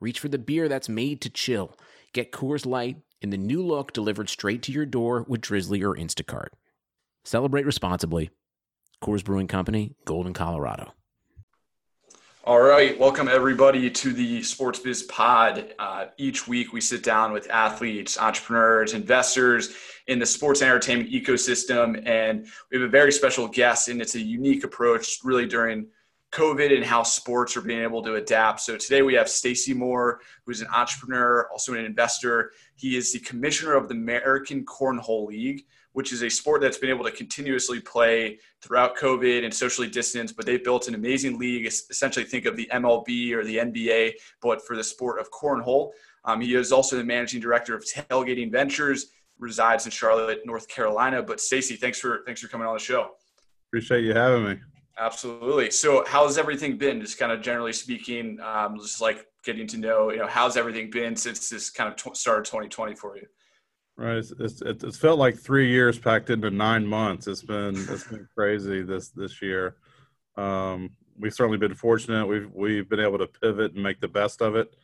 reach for the beer that's made to chill. Get Coors Light in the new look delivered straight to your door with Drizzly or Instacart. Celebrate responsibly. Coors Brewing Company, Golden, Colorado. All right, welcome everybody to the Sports Biz Pod. Uh, each week we sit down with athletes, entrepreneurs, investors in the sports and entertainment ecosystem, and we have a very special guest, and it's a unique approach, really during COVID and how sports are being able to adapt. So today we have Stacy Moore, who's an entrepreneur, also an investor. He is the commissioner of the American Cornhole League, which is a sport that's been able to continuously play throughout COVID and socially distanced. But they've built an amazing league. Essentially, think of the MLB or the NBA, but for the sport of cornhole. Um, he is also the managing director of Tailgating Ventures. Resides in Charlotte, North Carolina. But Stacy, thanks for thanks for coming on the show. Appreciate you having me. Absolutely. So, how's everything been? Just kind of generally speaking, um, just like getting to know, you know, how's everything been since this kind of t- started 2020 for you? Right. It's, it's, it's, felt like three years packed into nine months. It's been it's been crazy this this year. Um, we've certainly been fortunate. We've we've been able to pivot and make the best of it.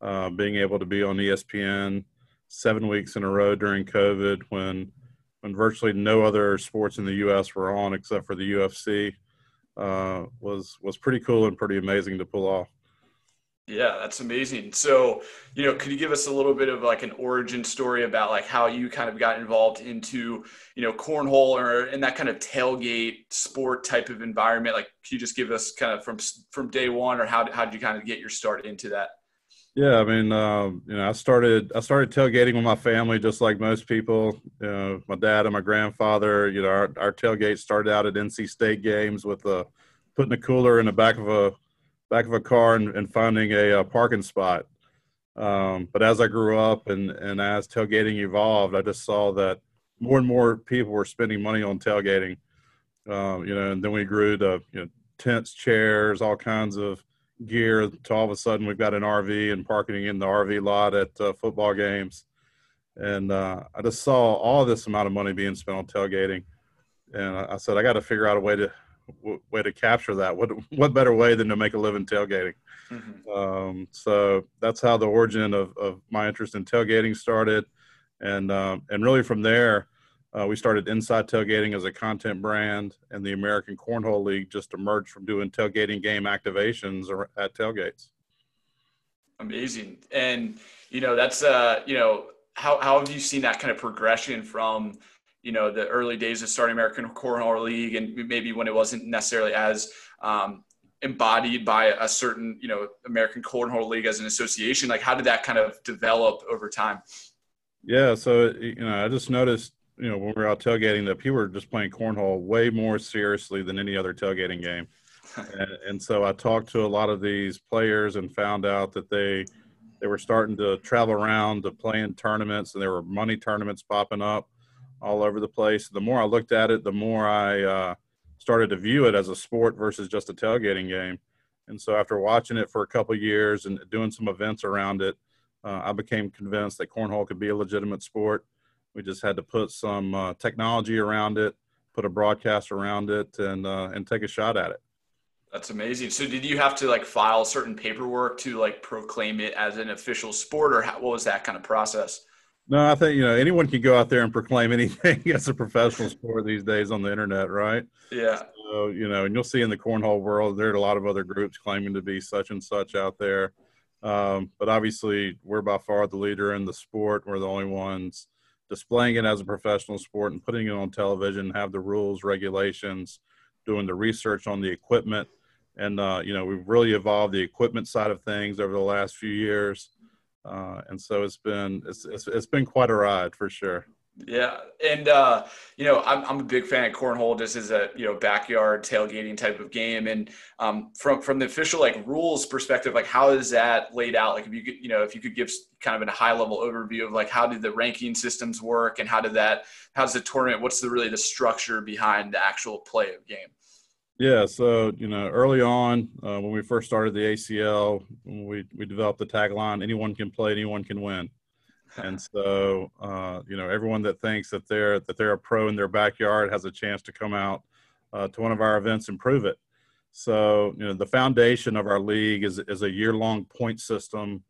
Uh, being able to be on ESPN seven weeks in a row during COVID, when when virtually no other sports in the U.S. were on except for the UFC uh, was was pretty cool and pretty amazing to pull off. Yeah, that's amazing. So, you know, could you give us a little bit of like an origin story about like how you kind of got involved into, you know, cornhole or in that kind of tailgate sport type of environment? Like, could you just give us kind of from from day one, or how how did you kind of get your start into that? Yeah, I mean, um, you know, I started I started tailgating with my family, just like most people. You know, my dad and my grandfather. You know, our, our tailgate started out at NC State games with uh, putting a cooler in the back of a back of a car and, and finding a, a, parking spot. Um, but as I grew up and and as tailgating evolved, I just saw that more and more people were spending money on tailgating. Um, you know, and then we grew to you know tents, chairs, all kinds of gear to all of a sudden we've got an RV and parking in the RV lot at uh, football games. And uh, I just saw all this amount of money being spent on tailgating, and I, said I got to figure out a way to w- way to capture that. What what better way than to make a living tailgating? Mm-hmm. Um, so that's how the origin of, of my interest in tailgating started, and um, and really from there, uh, we started Inside Tailgating as a content brand, and the American Cornhole League just emerged from doing tailgating game activations at tailgates. Amazing, and you know that's uh, you know how how have you seen that kind of progression from you know the early days of starting American Cornhole League, and maybe when it wasn't necessarily as um, embodied by a certain you know American Cornhole League as an association. Like, how did that kind of develop over time? Yeah, so you know, I just noticed you know, when we were out tailgating, that people were just playing cornhole way more seriously than any other tailgating game. and, and, so I talked to a lot of these players and found out that they they were starting to travel around to play in tournaments, and there were money tournaments popping up all over the place. The more I looked at it, the more I uh, started to view it as a sport versus just a tailgating game. And so after watching it for a couple years and doing some events around it, uh, I became convinced that cornhole could be a legitimate sport we just had to put some uh, technology around it, put a broadcast around it, and uh, and take a shot at it. That's amazing. So, did you have to like file certain paperwork to like proclaim it as an official sport, or how, what was that kind of process? No, I think you know anyone can go out there and proclaim anything as a professional sport these days on the internet, right? Yeah. So you know, and you'll see in the cornhole world there are a lot of other groups claiming to be such and such out there, um, but obviously we're by far the leader in the sport. We're the only ones displaying it as a professional sport and putting it on television, have the rules, regulations, doing the research on the equipment. And, uh, you know, we've really evolved the equipment side of things over the last few years. Uh, and so it's been, it's, it's, it's been quite a ride for sure. Yeah, and uh, you know, I'm I'm a big fan of cornhole. Just as a you know backyard tailgating type of game, and um, from from the official like rules perspective, like how is that laid out? Like if you could, you know, if you could give kind of a high level overview of like how did the ranking systems work, and how did that, how's the tournament? What's the really the structure behind the actual play of game? Yeah, so you know, early on uh, when we first started the ACL, we we developed the tagline: "Anyone can play, anyone can win." And so uh, you know everyone that thinks that they're that they're a pro in their backyard has a chance to come out uh, to one of our events and prove it. So you know the foundation of our league is, is a year-long point system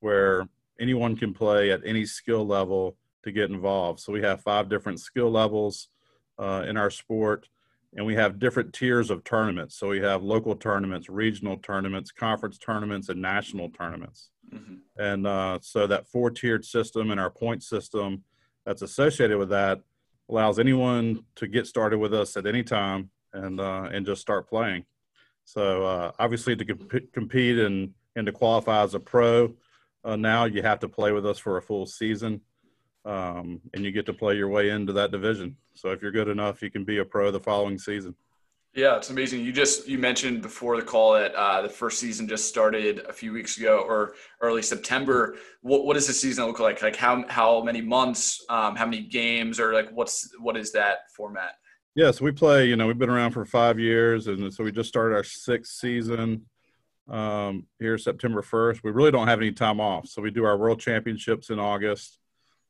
where anyone can play at any skill level to get involved. So we have five different skill levels uh, in our sport and we have different tiers of tournaments so we have local tournaments regional tournaments conference tournaments and national tournaments Mm-hmm. And uh, so that four tiered system and our point system that's associated with that allows anyone to get started with us at any time and uh, and just start playing. So uh, obviously to comp- compete and and to qualify as a pro, uh, now you have to play with us for a full season, um, and you get to play your way into that division. So if you're good enough, you can be a pro the following season. Yeah, it's amazing. You just you mentioned before the call that uh, the first season just started a few weeks ago or early September. What what does the season look like? Like how how many months? Um, how many games? Or like what's what is that format? Yeah, so we play. You know, we've been around for five years, and so we just started our sixth season um, here September first. We really don't have any time off, so we do our World Championships in August.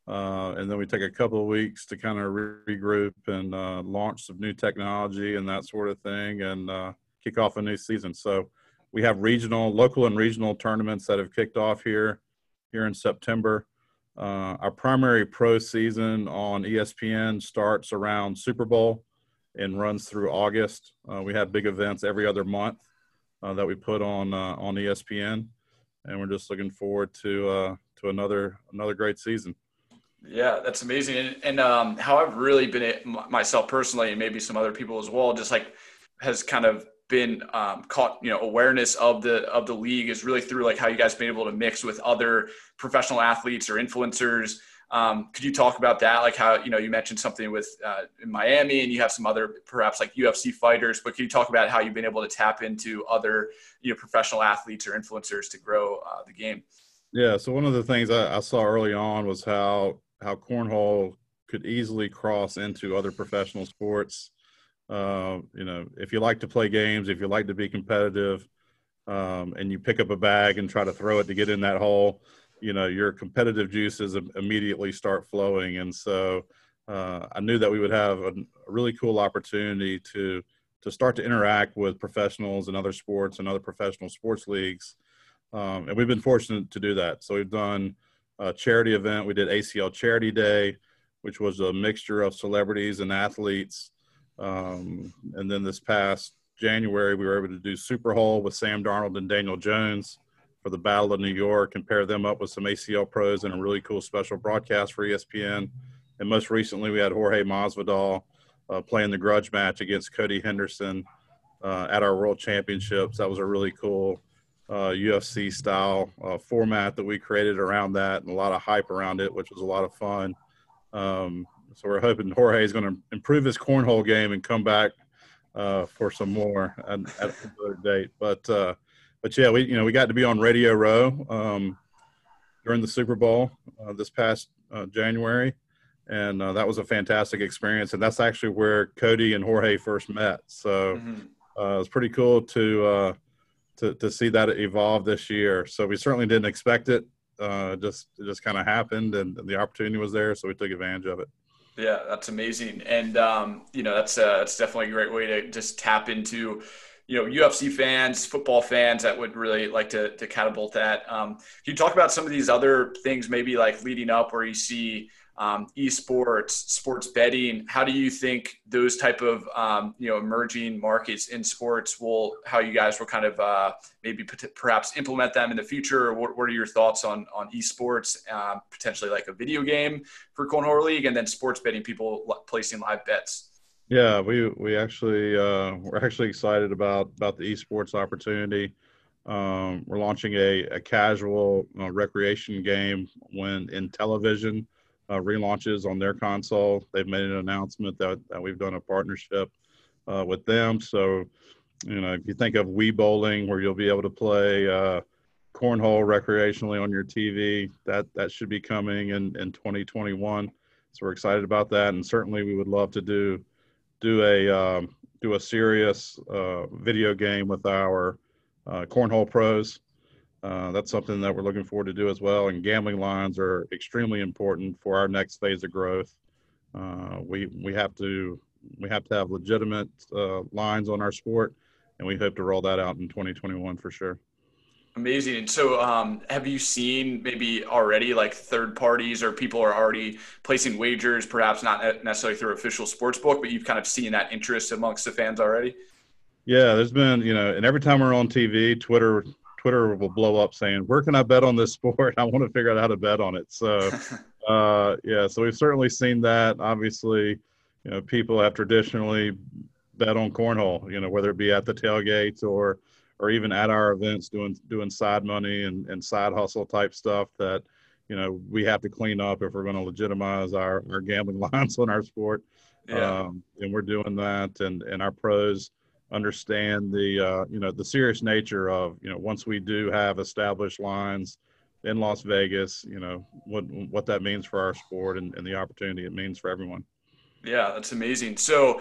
Uh, and then we take a couple of weeks to kind of regroup and uh, launch some new technology and that sort of thing and uh, kick off a new season. So we have regional, local and regional tournaments that have kicked off here here in September. Uh, our primary pro season on ESPN starts around Super Bowl and runs through August. Uh, we have big events every other month uh, that we put on on ESPN, and we're just looking forward to to another another great season. Yeah, that's amazing. And, and um, how I've really been myself personally, and maybe some other people as well, just like has kind of been um, caught, you know, awareness of the of the league is really through like how you guys been able to mix with other professional athletes or influencers. Um, could you talk about that? Like how you know you mentioned something with uh, in Miami, and you have some other perhaps like UFC fighters. But can you talk about how you've been able to tap into other you know professional athletes or influencers to grow uh, the game? Yeah. So one of the things I, I saw early on was how how cornhole could easily cross into other professional sports. Uh, you know, if you like to play games, if you like to be competitive, um, and you pick up a bag and try to throw it to get in that hole, you know, your competitive juices immediately start flowing. And so uh, I knew that we would have a, really cool opportunity to to start to interact with professionals and other sports and other professional sports leagues. Um, and we've been fortunate to do that. So we've done uh, charity event. We did ACL Charity Day, which was a mixture of celebrities and athletes. Um, and then this past January, we were able to do Super Bowl with Sam Darnold and Daniel Jones for the Battle of New York and pair them up with some ACL pros and a really cool special broadcast for ESPN. And most recently, we had Jorge Masvidal uh, playing the grudge match against Cody Henderson uh, at our World Championships. That was a really cool UFC style uh, format that we created around that and a lot of hype around it, which was a lot of fun. Um, so we're hoping Jorge is going to improve his cornhole game and come back uh, for some more at, at another date. But uh, but yeah, we you know we got to be on Radio Row um, during the Super Bowl uh, this past uh, January, and that was a fantastic experience. And that's actually where Cody and Jorge first met. So mm-hmm. it was pretty cool to to, to see that evolve this year. So we certainly didn't expect it. Uh, just it just kind of happened, and, and, the opportunity was there, so we took advantage of it. Yeah, that's amazing, and um, you know that's uh, that's definitely a great way to just tap into you know UFC fans, football fans that would really like to to catapult that. Um, can you talk about some of these other things, maybe like leading up, where you see um, esports, sports betting. How do you think those type of um, you know emerging markets in sports will how you guys will kind of uh, maybe perhaps implement them in the future? What, what are your thoughts on on esports, um, potentially like a video game for Cornhole League, and then sports betting people placing live bets? Yeah, we we actually uh, we're actually excited about about the esports opportunity. Um, we're launching a, a casual uh, recreation game when Intellivision uh, relaunches on their console. They've made an announcement that, that we've done a partnership uh, with them. So, you know, if you think of Wii Bowling, where you'll be able to play uh, cornhole recreationally on your TV, that that should be coming in in 2021. So we're excited about that, and certainly we would love to do do a um, do a serious uh, video game with our uh, cornhole pros. Uh, that's something that we're looking forward to do as well. And gambling lines are extremely important for our next phase of growth. Uh, we we have to we have to have legitimate uh, lines on our sport, and we hope to roll that out in 2021 for sure. Amazing. And so, um, have you seen maybe already like third parties or people are already placing wagers, perhaps not necessarily through official sports book, but you've kind of seen that interest amongst the fans already? Yeah, there's been, you know, and every time we're on TV, Twitter Twitter will blow up saying, "Where can I bet on this sport? I want to figure out how to bet on it." So, uh, yeah, so we've certainly seen that. Obviously, you know, people have traditionally bet on cornhole. You know, whether it be at the tailgates or or even at our events doing doing side money and, and side hustle type stuff that you know we have to clean up if we're going to legitimize our, our gambling lines on our sport yeah. um, and we're doing that and and our pros understand the uh, you know the serious nature of you know once we do have established lines in Las Vegas, you know what what that means for our sport and, and the opportunity it means for everyone. Yeah, that's amazing. So,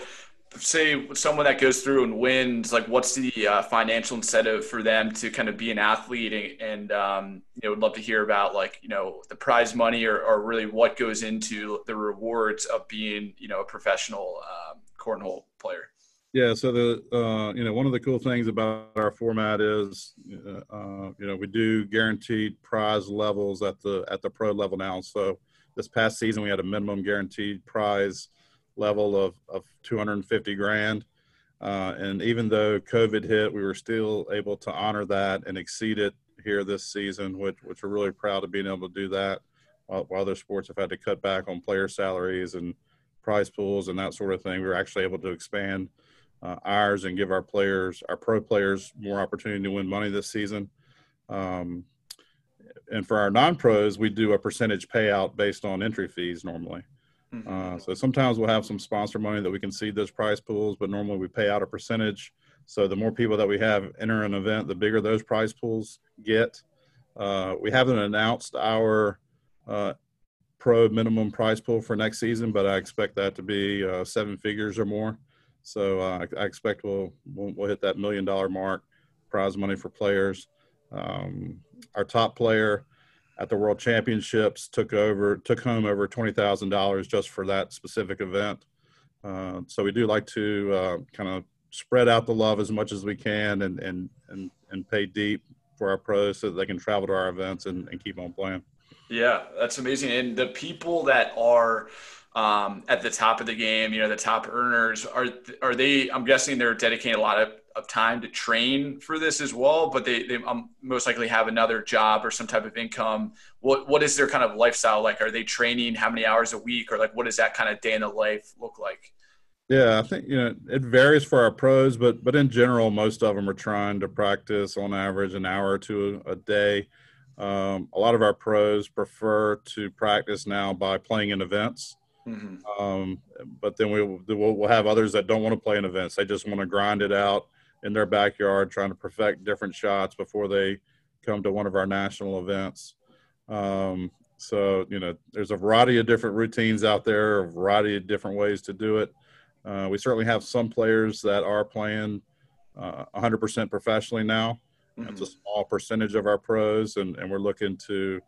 say someone that goes through and wins, like what's the uh, financial incentive for them to kind of be an athlete? And, and um, you know, would love to hear about like you know the prize money or, or really what goes into the rewards of being you know a professional um, cornhole player. Yeah, so the uh, you know one of the cool things about our format is uh, you know we do guaranteed prize levels at the at the pro level now. So this past season we had a minimum guaranteed prize level of of 250 grand, uh, and even though COVID hit, we were still able to honor that and exceed it here this season, which which we're really proud of being able to do that. While, while other sports have had to cut back on player salaries and prize pools and that sort of thing, we were actually able to expand uh, ours and give our players, our pro players, more opportunity to win money this season. Um, and for our non-pros, we do a percentage payout based on entry fees normally. Mm-hmm. Uh, so sometimes we'll have some sponsor money that we can seed those prize pools, but normally we pay out a percentage. So the more people that we have enter an event, the bigger those prize pools get. Uh, we haven't announced our uh, pro minimum prize pool for next season, but I expect that to be uh, seven figures or more. So uh, I, expect we'll, we'll, we'll hit that million dollar mark, prize money for players. Um, our top player at the World Championships took over took home over twenty thousand dollars just for that specific event. Uh, so we do like to uh, kind of spread out the love as much as we can and and and and pay deep for our pros so that they can travel to our events and, and keep on playing. Yeah, that's amazing. And the people that are um, at the top of the game, you know, the top earners are are they? I'm guessing they're dedicating a lot of, of time to train for this as well, but they, they um, most likely have another job or some type of income. What what is their kind of lifestyle like? Are they training how many hours a week, or like what does that kind of day in the life look like? Yeah, I think you know it varies for our pros, but but in general, most of them are trying to practice on average an hour or two a day. Um, a lot of our pros prefer to practice now by playing in events. Mm-hmm. Um, but then we will we'll have others that don't want to play in events. They just want to grind it out in their backyard, trying to perfect different shots before they come to one of our national events. Um, so you know, there's a variety of different routines out there, a variety of different ways to do it. Uh, we certainly have some players that are playing uh, 100% professionally now. Mm-hmm. That's a small percentage of our pros, and, and we're looking to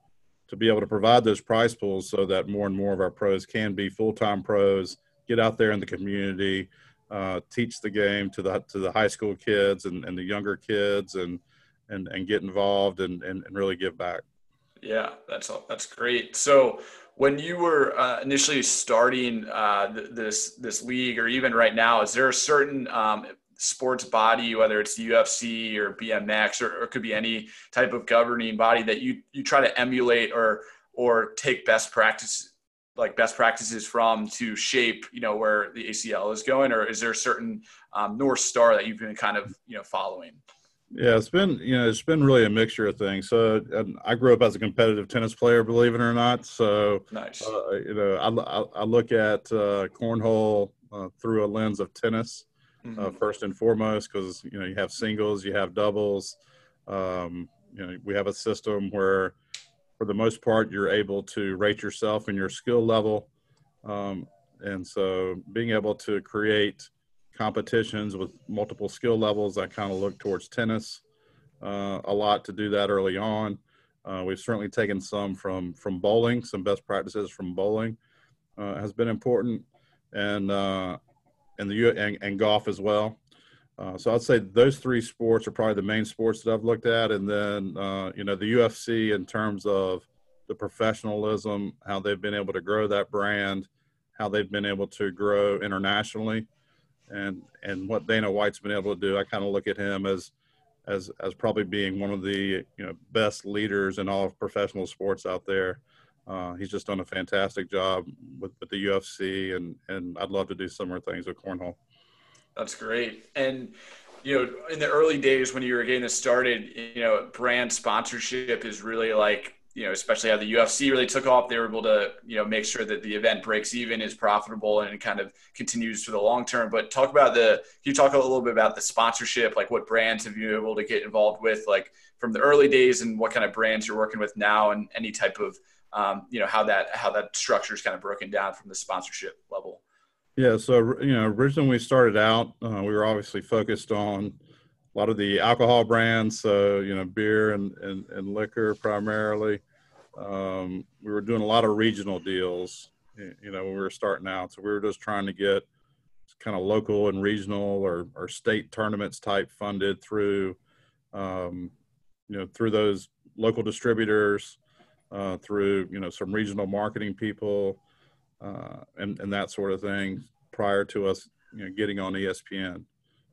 to be able to provide those prize pools so that more and more of our pros can be full-time pros, get out there in the community, uh, teach the game to the to the high school kids and, and the younger kids, and and and get involved and, and, and really give back. Yeah, that's that's great. So when you were uh, initially starting uh, this this league, or even right now, is there a certain um, sports body, whether it's the UFC or BMX or, or it could be any type of governing body that you you try to emulate or or take best practice like best practices from to shape you know where the ACL is going, or is there a certain um, north star that you've been kind of you know following? Yeah, it's been you know it's been really a mixture of things. So I grew up as a competitive tennis player, believe it or not. So nice. Uh, you know, I, I, look at uh, cornhole uh, through a lens of tennis uh, mm-hmm. first and foremost because you know you have singles, you have doubles. Um, you know, we have a system where, for the most part, you're able to rate yourself and your skill level, um, and so being able to create competitions with multiple skill levels. I kind of look towards tennis uh, a lot to do that early on. Uh, we've certainly taken some from from bowling, some best practices from bowling uh, has been important, and uh, and the and, and golf as well. Uh, so I'd say those three sports are probably the main sports that I've looked at, and then uh, you know the UFC in terms of the professionalism, how they've been able to grow that brand, how they've been able to grow internationally and and what Dana White's been able to do, I kind of look at him as as as probably being one of the you know best leaders in all of professional sports out there. Uh, he's just done a fantastic job with, with the UFC, and and I'd love to do similar things with cornhole. That's great, and you know, in the early days when you were getting this started, you know, brand sponsorship is really like you know, especially how the UFC really took off, they were able to, you know, make sure that the event breaks even, is profitable, and kind of continues for the long term. But talk about the, can you talk a little bit about the sponsorship? Like, what brands have you been able to get involved with, like from the early days, and what kind of brands you're working with now, and any type of, um, you know, how that how that structure is kind of broken down from the sponsorship level. Yeah, so you know, originally we started out, uh, we were obviously focused on a lot of the alcohol brands, so you know, beer and and, and liquor primarily. Um, we were doing a lot of regional deals, you know, when we were starting out. So we were just trying to get kind of local and regional or, or state tournaments type funded through, um, you know, through those local distributors, uh, through you know some regional marketing people, uh, and and that sort of thing. Prior to us, you know, getting on ESPN.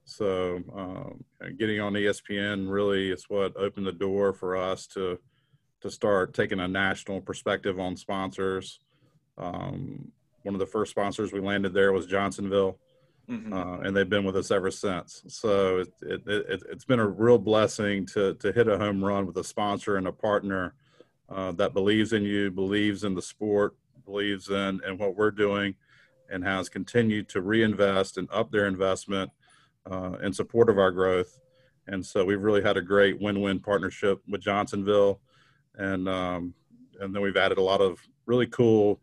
So um, getting on ESPN really is what opened the door for us to to start taking a national perspective on sponsors. Um, one of the first sponsors we landed there was Johnsonville, mm-hmm. uh, and they've been with us ever since. So it, it, it, has been a real blessing to, to hit a home run with a sponsor and a partner uh, that believes in you, believes in the sport, believes in, in what we're doing, and has continued to reinvest and up their investment uh, in support of our growth. And so we've really had a great win-win partnership with Johnsonville, and um, and then we've added a lot of really cool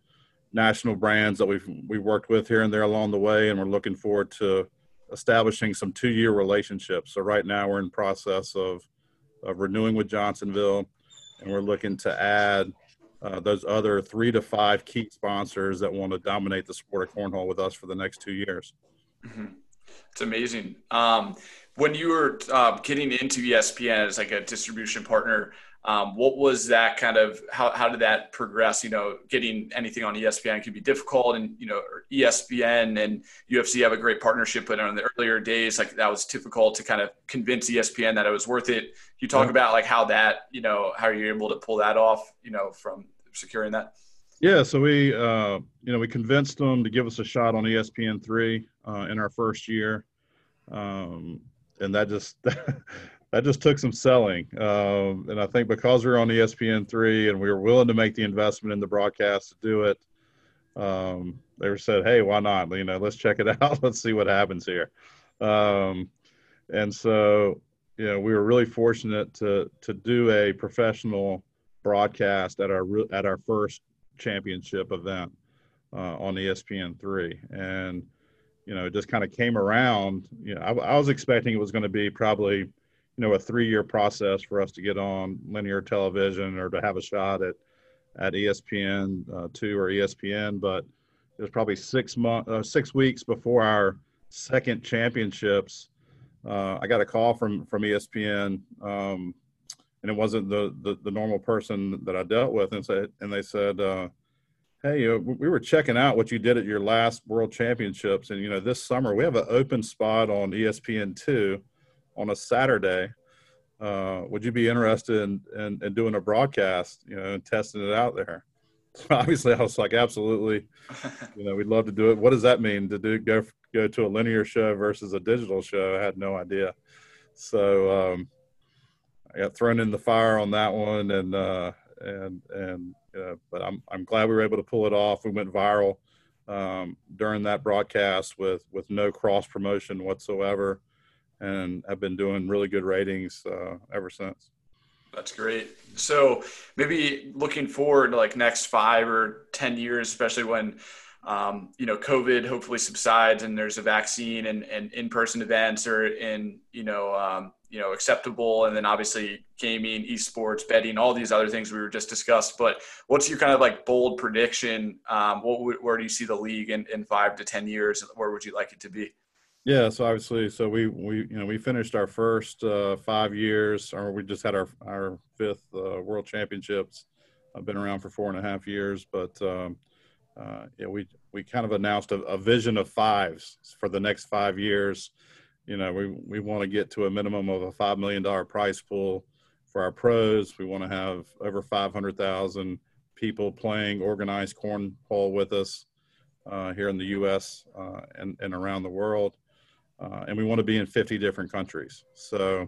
national brands that we've we worked with here and there along the way, and we're looking forward to establishing some two-year relationships. So right now we're in process of of renewing with Johnsonville, and we're looking to add uh, those other three to five key sponsors that want to dominate the sport of cornhole with us for the next two years. Mm-hmm. It's amazing. Um, when you were uh, getting into ESPN as like a distribution partner, um, what was that kind of how, how did that progress? You know getting anything on espn can be difficult and you know espn and ufc have a great partnership but in the earlier days like that was difficult to kind of convince espn that it was worth it. You talk yeah. about like how that you know how you're able to pull that off you know from securing that? Yeah so we uh, you know we convinced them to give us a shot on espn3 uh, in our first year. Um, and that just that just took some selling. Um, and I think because we are on ESPN three and we were willing to make the investment in the broadcast to do it, um, they were said, "Hey, why not? You know, let's check it out. let's see what happens here." Um, and so, you know, we were really fortunate to to do a professional broadcast at our at our first championship event uh, on ESPN three, and you know, it just kind of came around. You know, I, I was expecting it was going to be probably you know a three year process for us to get on linear television or to have a shot at at ESPN uh, two or ESPN, but it was probably six months uh, six weeks before our second championships. Uh, I got a call from from ESPN, um, and it wasn't the, the, the normal person that I dealt with, and said and they said. Uh, hey, we were checking out what you did at your last World Championships, and you know this summer we have an open spot on ESPN two, on a Saturday. Uh, would you be interested in, in, in, doing a broadcast, you know, and testing it out there? So obviously, I was like, absolutely. You know, we'd love to do it. What does that mean to do go go to a linear show versus a digital show? I had no idea. So, um, I got thrown in the fire on that one, and uh, and and uh, but I'm I'm glad we were able to pull it off. We went viral um, during that broadcast with with no cross promotion whatsoever, and I've been doing really good ratings uh, ever since. That's great. So maybe looking forward to like next five or ten years, especially when um, you know COVID hopefully subsides and there's a vaccine and, and in-person events are in you know um, you know acceptable. And then obviously gaming esports betting all these other things we were just discussed. But what's your kind of like bold prediction? Um, what where do you see the league in, in five to ten years? Where would you like it to be yeah so obviously so we we you know we finished our first uh, five years or we just had our our fifth uh, world championships i've been around for four and a half years but um, uh, yeah, we we kind of announced a, a vision of fives for the next five years you know, we, we want to get to a minimum of a $5 million prize pool for our pros. We want to have over 500,000 people playing organized cornhole with us uh, here in the U.S. Uh, and, and around the world. Uh, and we want to be in 50 different countries. So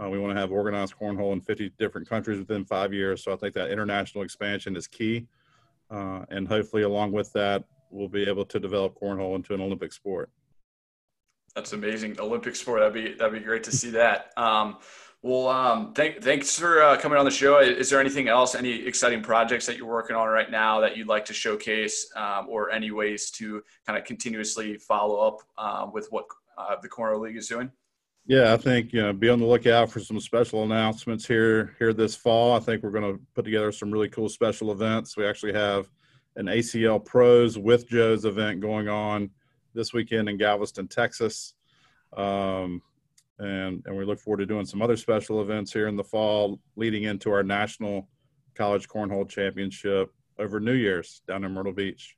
uh, we want to have organized cornhole in 50 different countries within five years. So I think that international expansion is key. Uh, and hopefully, along with that, we'll be able to develop cornhole into an Olympic sport. That's amazing. Olympic sport. That'd be that'd be great to see that. Um, well, um, thank, thanks for uh, coming on the show. Is there anything else, any exciting projects that you're working on right now that you'd like to showcase, um, or any ways to kind of continuously follow up um, with what uh, the Cornhole League is doing? Yeah, I think you know, be on the lookout for some special announcements here here this fall. I think we're going to put together some really cool special events. We actually have an ACL Pros with Joe's event going on this weekend in Galveston, Texas. Um, and, and we look forward to doing some other special events here in the fall leading into our national college cornhole championship over New Year's down in Myrtle Beach.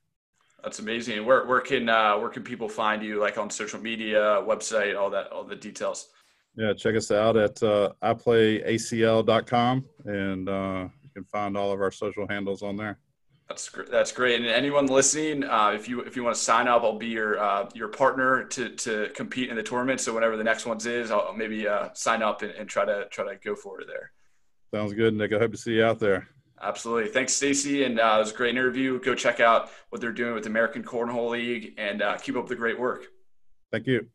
That's amazing. Where, where can uh, where can people find you? Like on social media, website, all that, all the details. Yeah, check us out at uh, iplayacl.com, and uh, you can find all of our social handles on there. That's great. That's great. And anyone listening, uh, if you if you want to sign up, I'll be your uh, your partner to to compete in the tournament. So whenever the next one's is, I'll maybe uh, sign up and, and, try to try to go for it there. Sounds good, Nick. I hope to see you out there. Absolutely. Thanks, Stacy. And uh, it was a great interview. Go check out what they're doing with the American Cornhole League and uh, keep up the great work. Thank you.